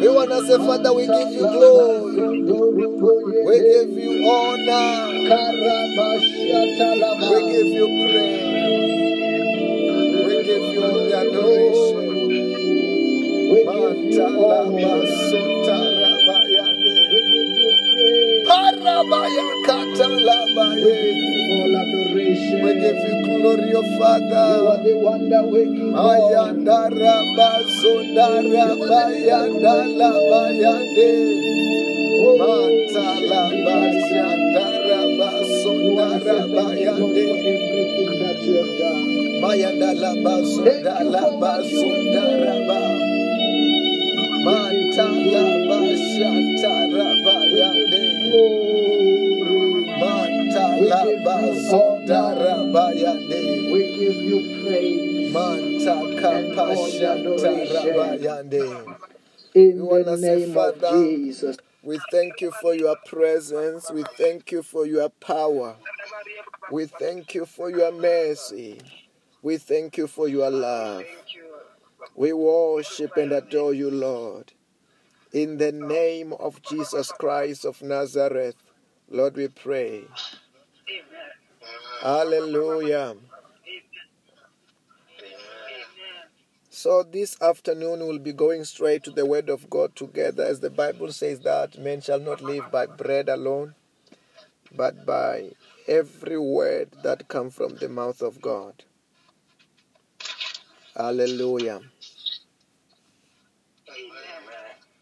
We want to say, Father, we give you glory. We give you honor. We give you praise. We give you all the adoration. Mantalabasotarabayande. Parabayakatalabaye. We give you glory, O Father. the wonder waking Ayandarabayandalabayande. Mantalabashandarabasundarabaya. everything that you have done. Mayandalabasundalabasundalaba. Mantalabashatarabayande. In the name of Jesus. We thank you for your presence. We thank you for your power. We thank you for your mercy. We thank you for your love. We worship and adore you, Lord. In the name of Jesus Christ of Nazareth, Lord, we pray. Hallelujah. So this afternoon we'll be going straight to the Word of God together, as the Bible says that men shall not live by bread alone, but by every word that comes from the mouth of God. Hallelujah.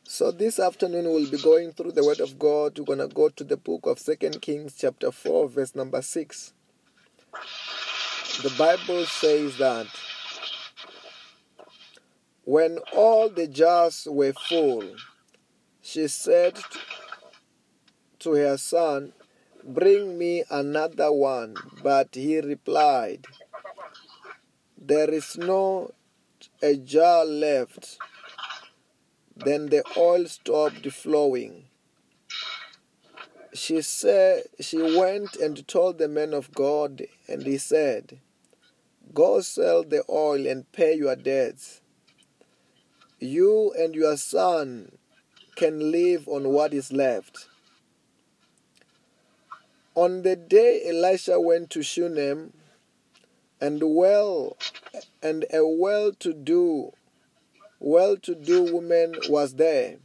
So this afternoon we'll be going through the Word of God. We're gonna go to the book of Second Kings, chapter four, verse number six. The Bible says that when all the jars were full, she said to her son, Bring me another one. But he replied, There is not a jar left. Then the oil stopped flowing. She said she went and told the man of God, and he said, Go sell the oil and pay your debts. You and your son can live on what is left. On the day Elisha went to Shunem, and well and a well-to-do well-to-do woman was there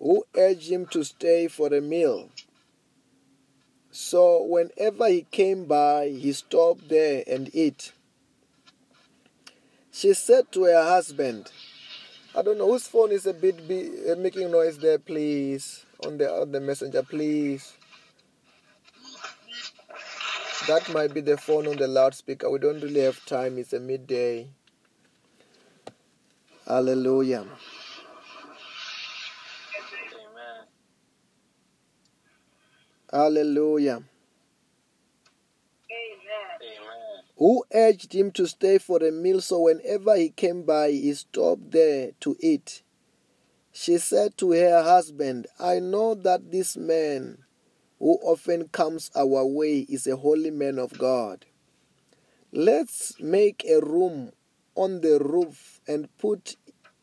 who urged him to stay for a meal. So whenever he came by, he stopped there and ate. She said to her husband, I don't know whose phone is a bit be, uh, making noise there, please. On the on the messenger, please. That might be the phone on the loudspeaker. We don't really have time. It's a midday. Hallelujah. Amen. Hallelujah. Who urged him to stay for a meal so whenever he came by, he stopped there to eat. She said to her husband, I know that this man who often comes our way is a holy man of God. Let's make a room on the roof and put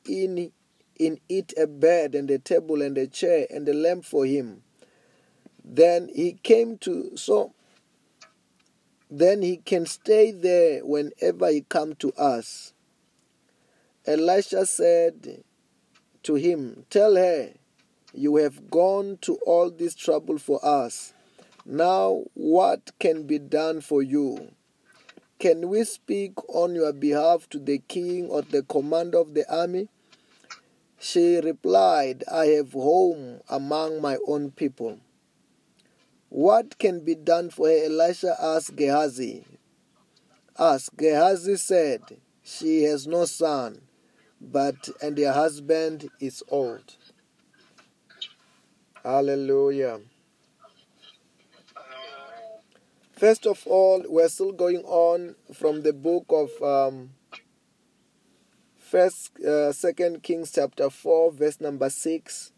in in it a bed and a table and a chair and a lamp for him. Then he came to so then he can stay there whenever he come to us. Elisha said to him, Tell her, you have gone to all this trouble for us. Now, what can be done for you? Can we speak on your behalf to the king or the commander of the army? She replied, I have home among my own people. What can be done for her? Elisha asked Gehazi. Asked Gehazi said, She has no son, but and her husband is old. Hallelujah. First of all, we're still going on from the book of um, First, uh, Second Kings chapter four, verse number six.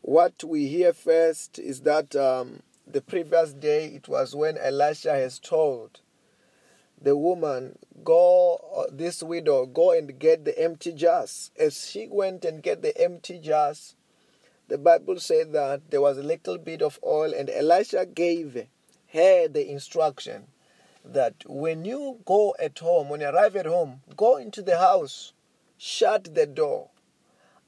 What we hear first is that um, the previous day it was when Elisha has told the woman, "Go, uh, this widow, go and get the empty jars." As she went and get the empty jars, the Bible said that there was a little bit of oil, and Elisha gave her the instruction that when you go at home, when you arrive at home, go into the house, shut the door.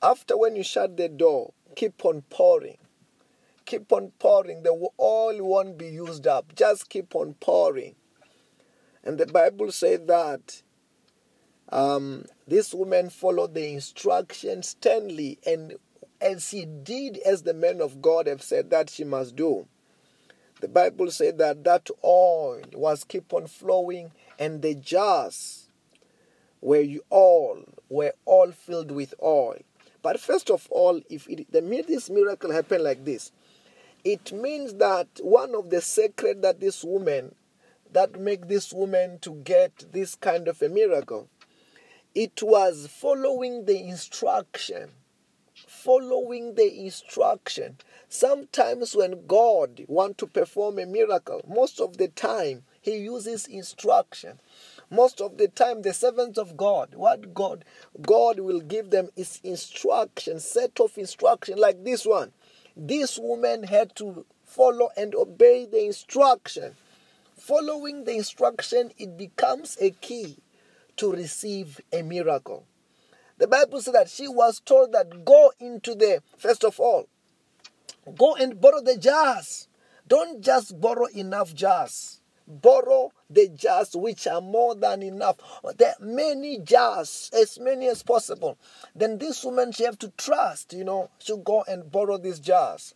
After when you shut the door, keep on pouring. Keep on pouring. The oil won't be used up. Just keep on pouring. And the Bible said that um, this woman followed the instructions sternly, and as she did as the men of God have said that she must do. The Bible said that that oil was keep on flowing, and the jars were all were all filled with oil. But first of all, if it, the this miracle happened like this, it means that one of the secret that this woman that make this woman to get this kind of a miracle, it was following the instruction following the instruction. Sometimes when God want to perform a miracle, most of the time he uses instruction. Most of the time the servants of God, what God God will give them is instruction, set of instruction like this one. This woman had to follow and obey the instruction. Following the instruction, it becomes a key to receive a miracle. The Bible says that she was told that go into the, first of all, go and borrow the jars. Don't just borrow enough jars. Borrow the jars which are more than enough. There are many jars, as many as possible. Then this woman, she have to trust, you know, she'll go and borrow these jars.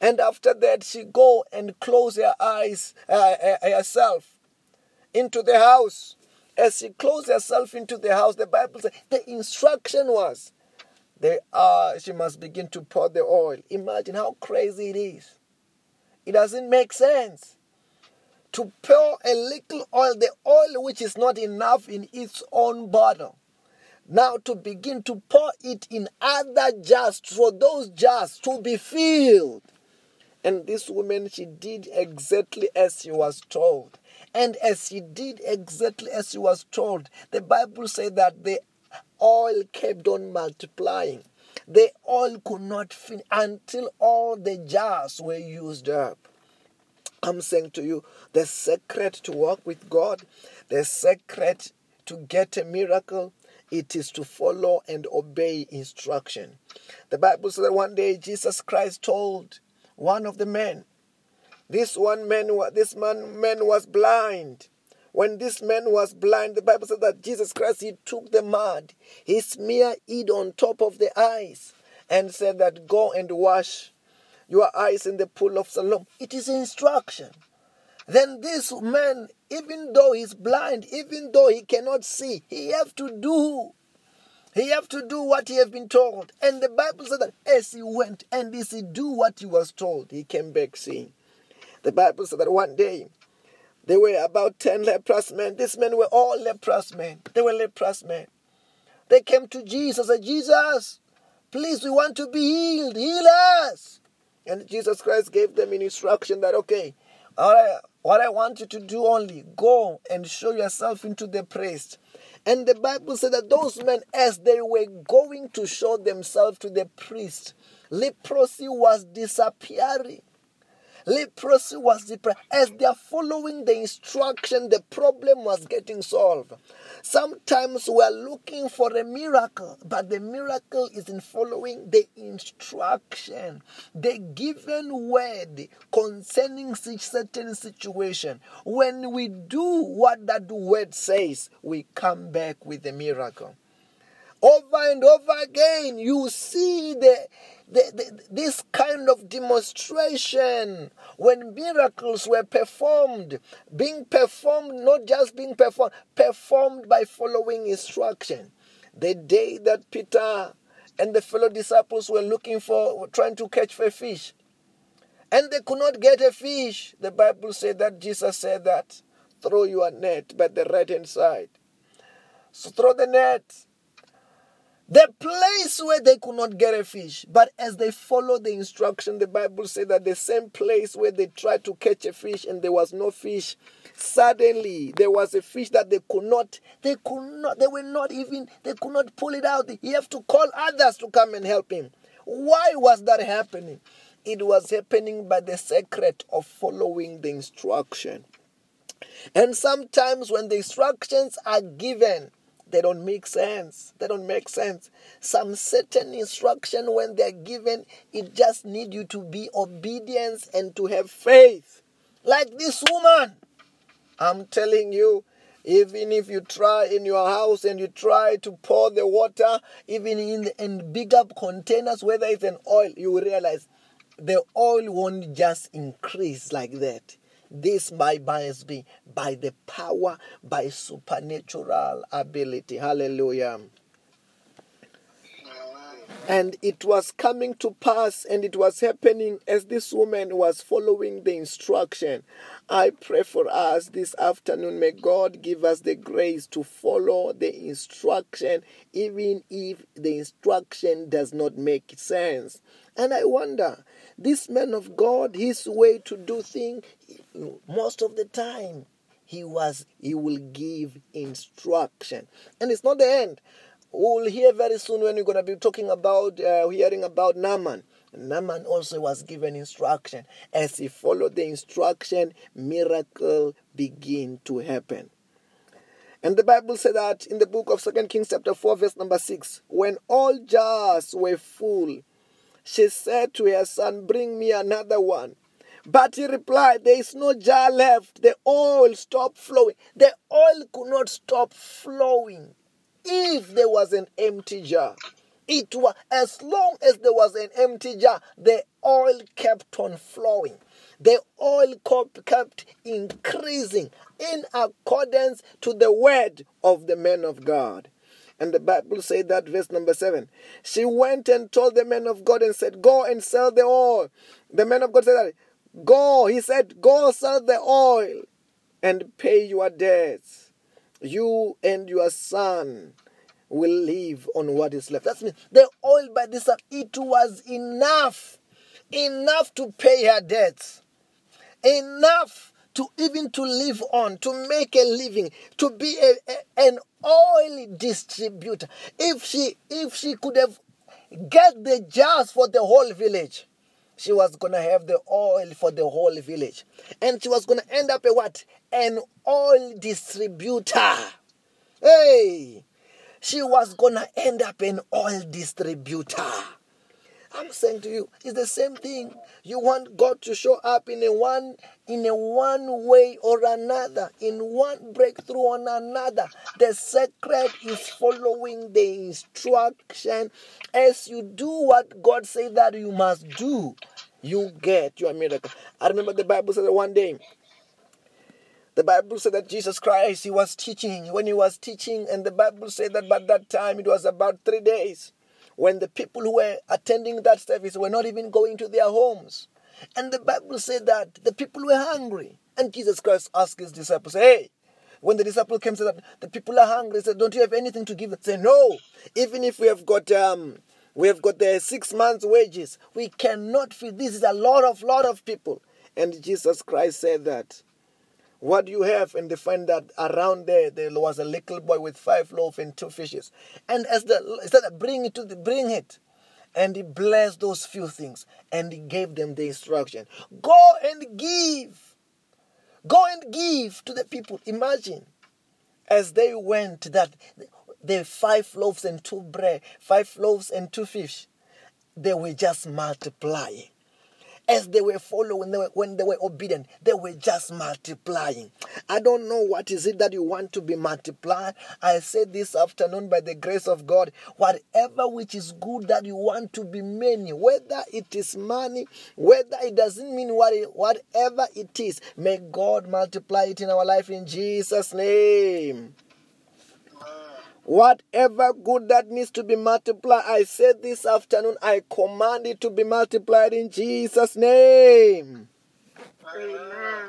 And after that, she go and close her eyes uh, uh herself into the house as she closed herself into the house, the Bible says the instruction was they are she must begin to pour the oil. Imagine how crazy it is. It doesn't make sense. To pour a little oil, the oil which is not enough in its own bottle. Now to begin to pour it in other jars for those jars to be filled. And this woman, she did exactly as she was told. And as she did exactly as she was told, the Bible said that the oil kept on multiplying. The oil could not finish until all the jars were used up. I'm saying to you, the secret to walk with God, the secret to get a miracle, it is to follow and obey instruction. The Bible says that one day Jesus Christ told one of the men, this one man, this man, man was blind. When this man was blind, the Bible says that Jesus Christ, he took the mud, he smeared it on top of the eyes, and said that go and wash your eyes in the pool of Siloam. It is instruction. Then this man, even though he's blind, even though he cannot see, he have to do. He have to do what he have been told. And the Bible said that as he went and as he do what he was told, he came back seeing. The Bible said that one day there were about 10 leprous men. These men were all leprous men. They were leprous men. They came to Jesus and said, Jesus, please, we want to be healed. Heal us. And Jesus Christ gave them an instruction that, okay, all right, what I want you to do only, go and show yourself into the priest. And the Bible said that those men, as they were going to show themselves to the priest, leprosy was disappearing. Leprosy was the as they are following the instruction, the problem was getting solved. Sometimes we are looking for a miracle, but the miracle is in following the instruction, the given word concerning such certain situation. When we do what that word says, we come back with a miracle. Over and over again, you see the the, the, this kind of demonstration when miracles were performed, being performed, not just being performed, performed by following instruction. The day that Peter and the fellow disciples were looking for, trying to catch a fish, and they could not get a fish, the Bible said that Jesus said that throw your net by the right hand side. So throw the net. The place where they could not get a fish, but as they followed the instruction, the Bible said that the same place where they tried to catch a fish and there was no fish, suddenly there was a fish that they could not, they could not, they were not even, they could not pull it out. He have to call others to come and help him. Why was that happening? It was happening by the secret of following the instruction. And sometimes when the instructions are given, they don't make sense. They don't make sense. Some certain instruction when they're given, it just need you to be obedience and to have faith. Like this woman. I'm telling you, even if you try in your house and you try to pour the water, even in, in big up containers, whether it's an oil, you will realize the oil won't just increase like that. This by must be by the power, by supernatural ability. Hallelujah. And it was coming to pass, and it was happening as this woman was following the instruction. I pray for us this afternoon. May God give us the grace to follow the instruction, even if the instruction does not make sense. And I wonder, this man of God, his way to do things, most of the time, he was he will give instruction, and it's not the end. We'll hear very soon when we're going to be talking about uh, hearing about Naaman. Naaman also was given instruction. As he followed the instruction, miracle begin to happen. And the Bible said that in the book of Second Kings chapter 4 verse number 6, when all jars were full, she said to her son, bring me another one. But he replied, There is no jar left. The oil stopped flowing. The oil could not stop flowing if there was an empty jar. It was as long as there was an empty jar, the oil kept on flowing. The oil kept increasing in accordance to the word of the man of God. And the Bible said that, verse number seven. She went and told the man of God and said, Go and sell the oil. The man of God said, Go, he said, Go sell the oil and pay your debts. You and your son will live on what is left. That's mean the oil by this time, it was enough. Enough to pay her debts. Enough to even to live on, to make a living, to be a, a, an oil distributor. If she if she could have get the jars for the whole village, she was gonna have the oil for the whole village. And she was gonna end up a what? An oil distributor. Hey! She was gonna end up an oil distributor. I'm saying to you, it's the same thing. You want God to show up in a one in a one way or another, in one breakthrough or another. The secret is following the instruction. As you do what God said that you must do, you get your miracle. I remember the Bible said that one day. The Bible said that Jesus Christ, he was teaching. When he was teaching, and the Bible said that by that time it was about three days when the people who were attending that service were not even going to their homes. And the Bible said that the people were hungry. And Jesus Christ asked his disciples, Hey, when the disciple came said that the people are hungry, said, Don't you have anything to give them? Say, No. Even if we have got um we have got the six months wages, we cannot feed. This is a lot of lot of people. And Jesus Christ said that what you have? And they find that around there there was a little boy with five loaves and two fishes. And as the he said, bring it to the bring it. And he blessed those few things and he gave them the instruction. Go and give. Go and give to the people. Imagine as they went that the five loaves and two bread, five loaves and two fish, they were just multiplying as they were following, they were, when they were obedient, they were just multiplying. I don't know what is it that you want to be multiplied. I said this afternoon by the grace of God, whatever which is good that you want to be many, whether it is money, whether it doesn't mean what it, whatever it is, may God multiply it in our life in Jesus' name. Whatever good that needs to be multiplied, I said this afternoon, I command it to be multiplied in Jesus' name. Amen.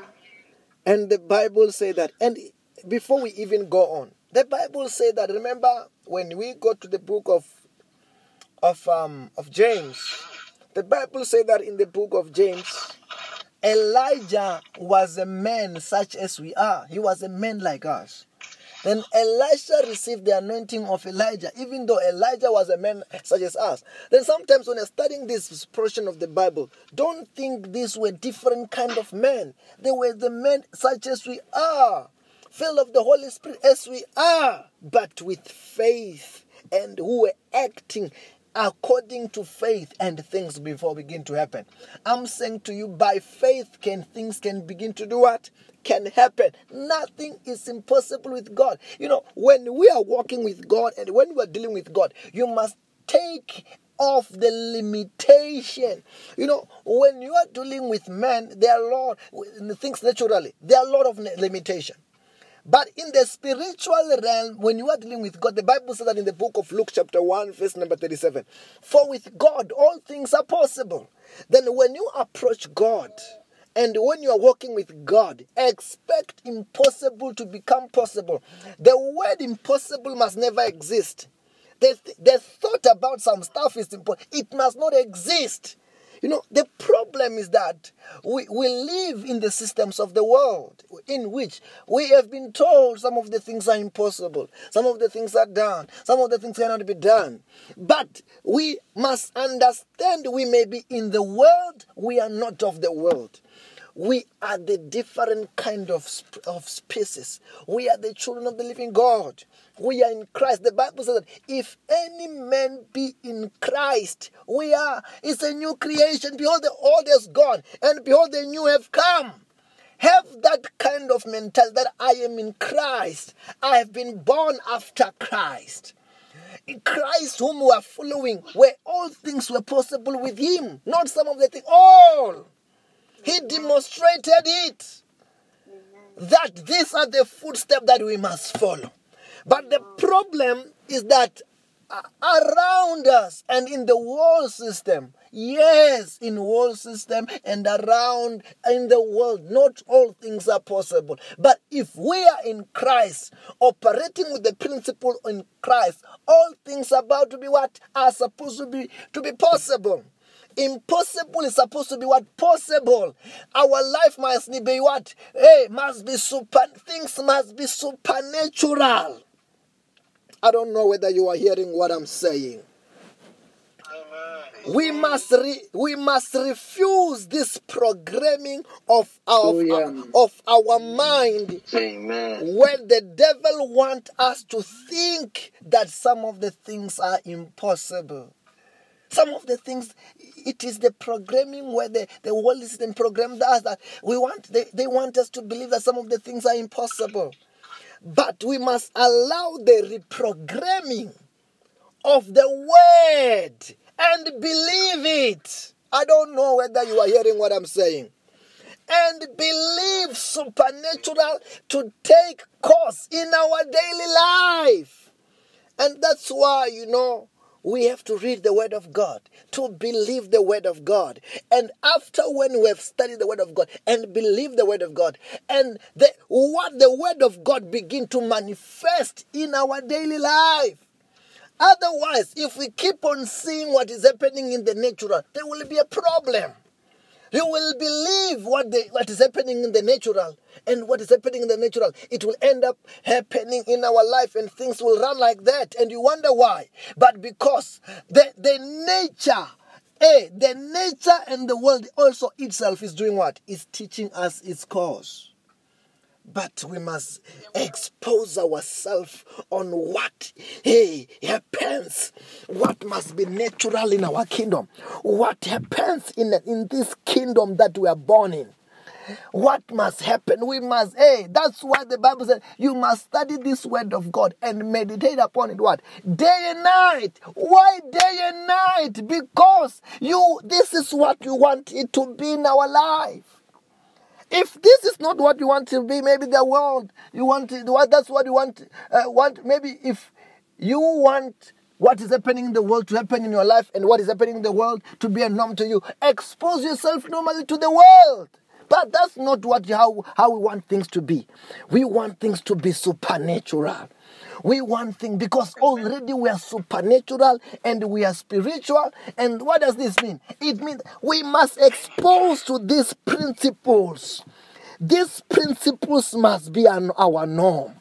And the Bible say that. And before we even go on, the Bible say that. Remember when we go to the book of of um of James, the Bible say that in the book of James, Elijah was a man such as we are. He was a man like us. Then Elisha received the anointing of Elijah, even though Elijah was a man such as us. Then sometimes when you're studying this portion of the Bible, don't think these were different kind of men. They were the men such as we are, filled of the Holy Spirit as we are, but with faith and who were acting according to faith and things before begin to happen. I'm saying to you, by faith can things can begin to do what? Can happen. Nothing is impossible with God. You know, when we are walking with God and when we are dealing with God, you must take off the limitation. You know, when you are dealing with men, there are a lot things naturally. There are a lot of limitation. But in the spiritual realm, when you are dealing with God, the Bible says that in the book of Luke, chapter 1, verse number 37 For with God, all things are possible. Then when you approach God, and when you are walking with God, expect impossible to become possible. The word impossible must never exist. The, the thought about some stuff is important. It must not exist. You know, the problem is that we, we live in the systems of the world in which we have been told some of the things are impossible, some of the things are done, some of the things cannot be done. But we must understand we may be in the world, we are not of the world. We are the different kind of, of species. We are the children of the living God. We are in Christ. The Bible says that if any man be in Christ, we are. It's a new creation. Behold, the old is gone, and behold, the new have come. Have that kind of mentality that I am in Christ. I have been born after Christ. In Christ, whom we are following, where all things were possible with Him, not some of the things, all. He demonstrated it. That these are the footsteps that we must follow. But the problem is that uh, around us and in the world system, yes, in world system and around in the world, not all things are possible. But if we are in Christ, operating with the principle in Christ, all things about to be what are supposed to be to be possible. Impossible is supposed to be what possible. Our life must be what? Hey, must be super. Things must be supernatural. I don't know whether you are hearing what I'm saying. We must re, we must refuse this programming of our Oh, yeah. of our mind Amen. when the devil want us to think that some of the things are impossible. Some of the things, it is the programming where the, the world system programmed us that we want, they, they want us to believe that some of the things are impossible. But we must allow the reprogramming of the word and believe it. I don't know whether you are hearing what I'm saying. And believe supernatural to take course in our daily life. And that's why, you know, we have to read the Word of God, to believe the Word of God. And after when we have studied the Word of God and believe the Word of God, and the, what the Word of God begin to manifest in our daily life. Otherwise, if we keep on seeing what is happening in the natural, there will be a problem. You will believe what the, what is happening in the natural, and what is happening in the natural, it will end up happening in our life, and things will run like that, and you wonder why. But because the the nature, eh, the nature and the world also itself is doing what? Is teaching us its course. But we must expose ourselves on what hey, happens, what must be natural in our kingdom, what happens in, in this kingdom that we are born in. What must happen? We must, hey, that's why the Bible says you must study this word of God and meditate upon it. What? Day and night. Why day and night? Because you, this is what you want it to be in our life. If this is not what you want to be, maybe the world you want. What that's what you want. Uh, want maybe if you want what is happening in the world to happen in your life and what is happening in the world to be a norm to you. Expose yourself normally to the world. But that's not what how, how we want things to be. We want things to be supernatural. We want things because already we are supernatural and we are spiritual. And what does this mean? It means we must expose to these principles. These principles must be an, our norm.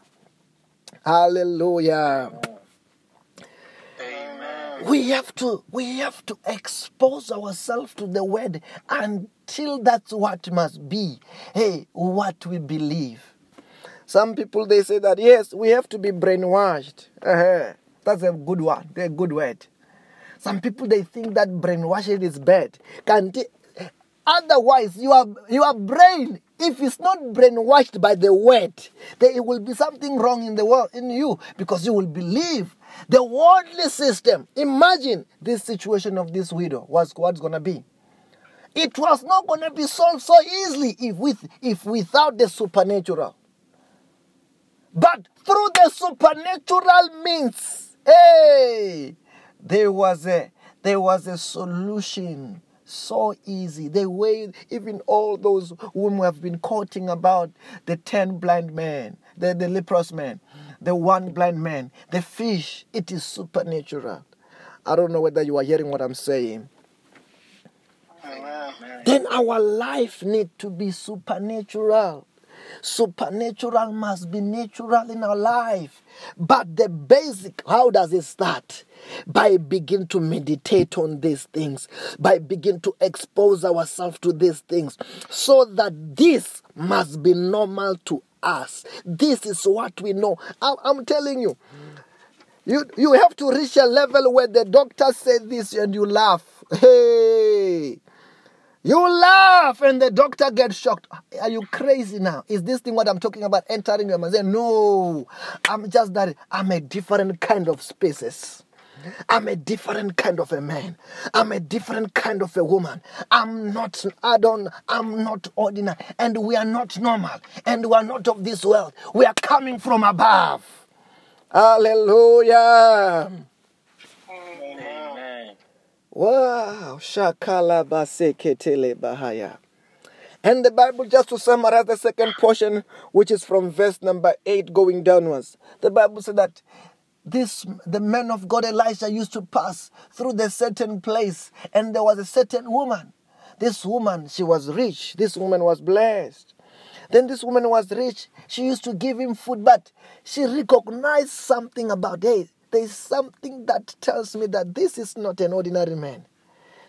Hallelujah. Amen. We have to we have to expose ourselves to the word until that's what must be. Hey, what we believe. Some people they say that yes, we have to be brainwashed. Uh-huh. That's a good one, a good word. Some people they think that brainwashing is bad. Can't Otherwise, your your brain, if it's not brainwashed by the word, there will be something wrong in the world in you because you will believe the worldly system. Imagine this situation of this widow. What's what's gonna be? It was not gonna be solved so easily if with if without the supernatural. But through the supernatural means, hey, there was a there was a solution so easy. The way even all those whom we have been quoting about the ten blind men, the, the leprous man, the one blind man, the fish, it is supernatural. I don't know whether you are hearing what I'm saying. Amen. Then our life need to be supernatural. Supernatural must be natural in our life. But the basic, how does it start? By begin to meditate on these things, by begin to expose ourselves to these things, so that this must be normal to us. This is what we know. I'm, I'm telling you, you you have to reach a level where the doctor said this and you laugh. Hey, you laugh and the doctor gets shocked. Are you crazy now? Is this thing what I'm talking about entering your mind? Say, No, I'm just that I'm a different kind of species. I'm a different kind of a man. I'm a different kind of a woman. I'm not, I don't, I'm not ordinary. And we are not normal. And we are not of this world. We are coming from above. Hallelujah. Wow, shakala baseketele bahaya. And the Bible, just to summarize the second portion, which is from verse number 8 going downwards, the Bible said that this the man of God Elisha used to pass through the certain place, and there was a certain woman. This woman, she was rich. This woman was blessed. Then this woman was rich. She used to give him food, but she recognized something about hey, there's something that tells me that this is not an ordinary man.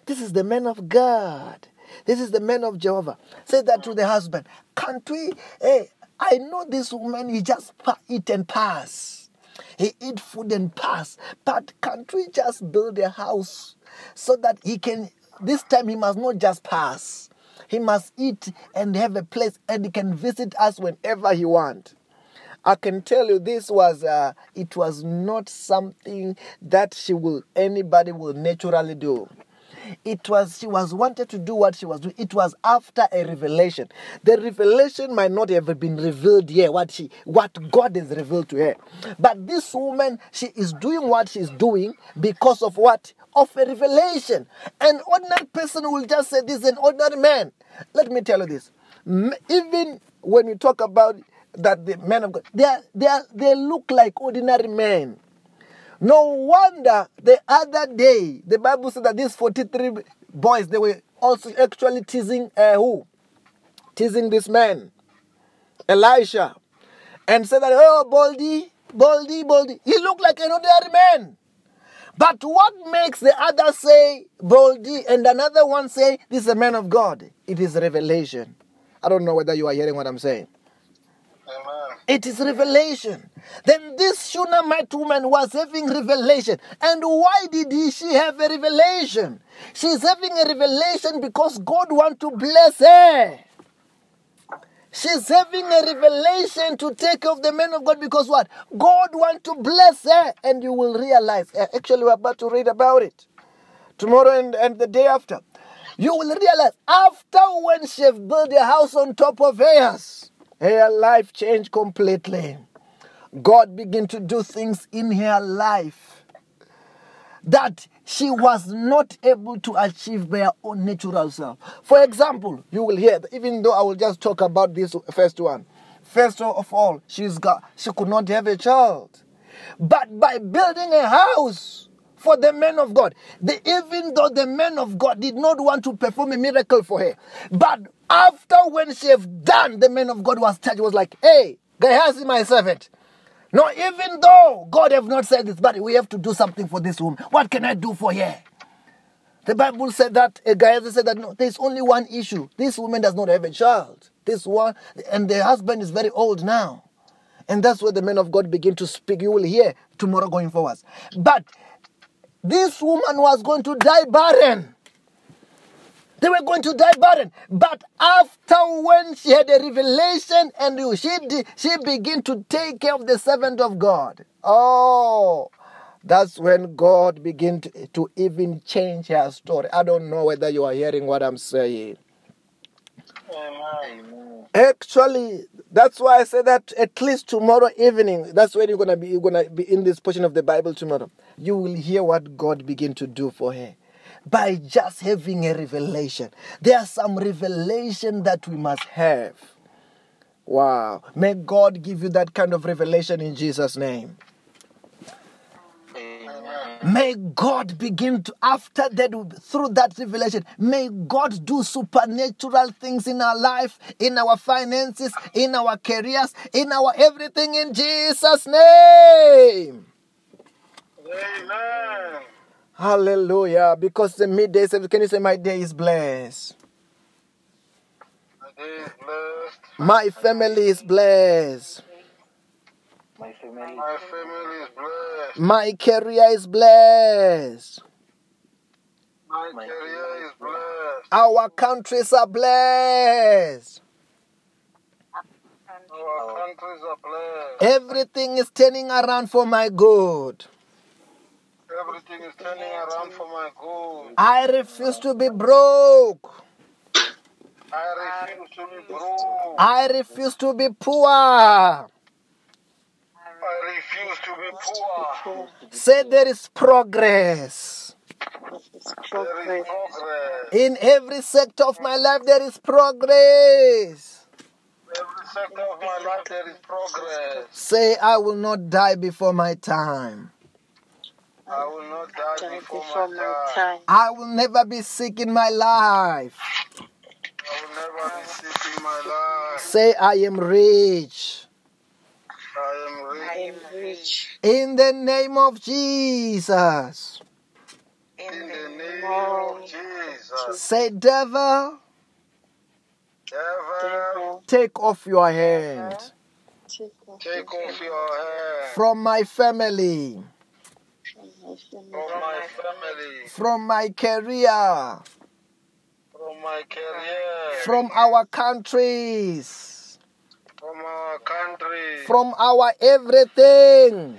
This is the man of God. This is the man of Jehovah. Say that to the husband. Can't we? Hey, I know this woman, he just eat and pass. He eat food and pass. But can't we just build a house so that he can, this time he must not just pass. He must eat and have a place and he can visit us whenever he wants. I can tell you this was uh, it was not something that she will anybody will naturally do. It was she was wanted to do what she was doing. It was after a revelation. The revelation might not have been revealed here. What she what God has revealed to her, but this woman she is doing what she's doing because of what of a revelation. An ordinary person will just say this is an ordinary man. Let me tell you this. Even when we talk about that the men of God, they are, they are, they look like ordinary men. No wonder the other day the Bible said that these 43 boys they were also actually teasing uh, who? Teasing this man, Elisha, and said that oh Baldy, Baldy, Baldy, he looked like an ordinary man. But what makes the other say Baldy and another one say this is a man of God? It is revelation. I don't know whether you are hearing what I'm saying. It is revelation. Then this Shunammite woman was having revelation. And why did he, she have a revelation? She's having a revelation because God wants to bless her. She's having a revelation to take of the man of God because what? God wants to bless her. And you will realize. uh, Actually, we're about to read about it tomorrow and, and the day after. You will realize after when she built a house on top of hers, her life changed completely. God began to do things in her life that she was not able to achieve by her own natural self. For example, you will hear, even though I will just talk about this first one. First of all, she's got she could not have a child. But by building a house for the men of God, the, even though the men of God did not want to perform a miracle for her, but after when she have done, the man of God was touched, was like, hey, Gehazi, my servant. No, even though God have not said this, but we have to do something for this woman. What can I do for her? The Bible said that Gehazi said that no, there's only one issue. This woman does not have a child. This one, and the husband is very old now. And that's where the men of God begin to speak. You will hear tomorrow going forward. But this woman was going to die barren. They were going to die barren. But after when she had a revelation and she she began to take care of the servant of God. Oh, that's when God began to, to even change her story. I don't know whether you are hearing what I'm saying. Actually, that's why I say that at least tomorrow evening, that's when you're gonna be you're gonna be in this portion of the Bible tomorrow. You will hear what God begin to do for her by just having a revelation. There are some revelation that we must have. Wow. May God give you that kind of revelation in Jesus' name. May God begin to, after that, through that revelation, may God do supernatural things in our life, in our finances, in our careers, in our everything in Jesus' name. Amen. Hallelujah. Because the midday service, can you say, My day is blessed? My day is blessed. My family is blessed. My family, My family is blessed. My career is blessed. My My career is blessed. Our countries are blessed. Our countries are blessed. Everything is turning around for my good. Everything is turning around for my good. I refuse to be broke. I refuse to be broke. I refuse to be poor. I refuse to be poor. Say there is progress. There is progress. In every sector of my life, there is progress. Every sector of my life there is progress. Say, I will not die before my time. I will not die die before before my my time. time. I will never be sick in my life. I will never be sick in my life. Say, I am rich. I am I am rich. In the name of Jesus. in In the the name name of of Jesus. Say, devil, Devil, devil. take off your hand Take off take your off your hand. from my family, from my family, from my career, from my career, from our countries, from our country, from our everything.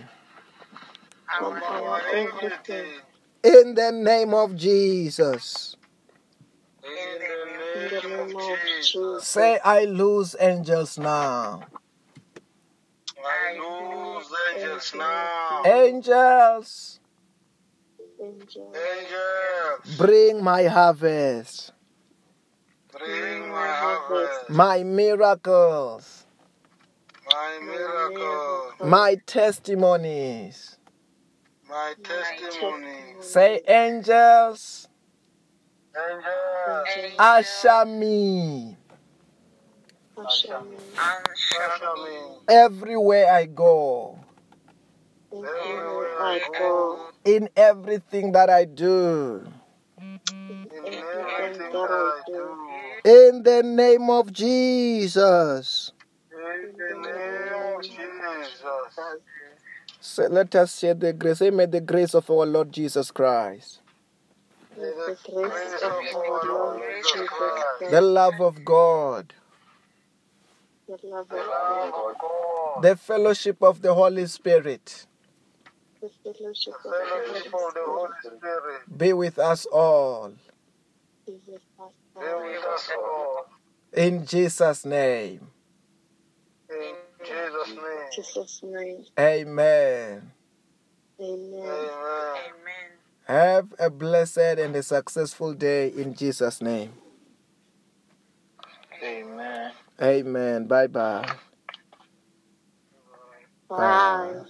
from our everything. In the name of Jesus. In the name of. Jesus. Say, I lose angels now. I lose angels now. Angels, Angels, bring my harvest, bring my harvest, my miracles, my miracle, my testimonies. my testimony. Say, angels, Angels, usher me. Usher me. Usher me. Everywhere I go, everywhere I go, in everything that I do. in everything that I do. In the name of Jesus. In the name of Jesus. So let us share the grace. Say, may the grace of our Lord Jesus Christ, the grace of our Lord Jesus Christ, the love of God, the love of God, the fellowship of the Holy Spirit the fellowship of the fellowship of the Holy Spirit be with us all. Be with us be all. with us all. In Jesus' name. In Jesus' name. Jesus' name. Amen. Amen. Have a blessed and a successful day in Jesus' name. Amen. Amen. Bye bye. Bye.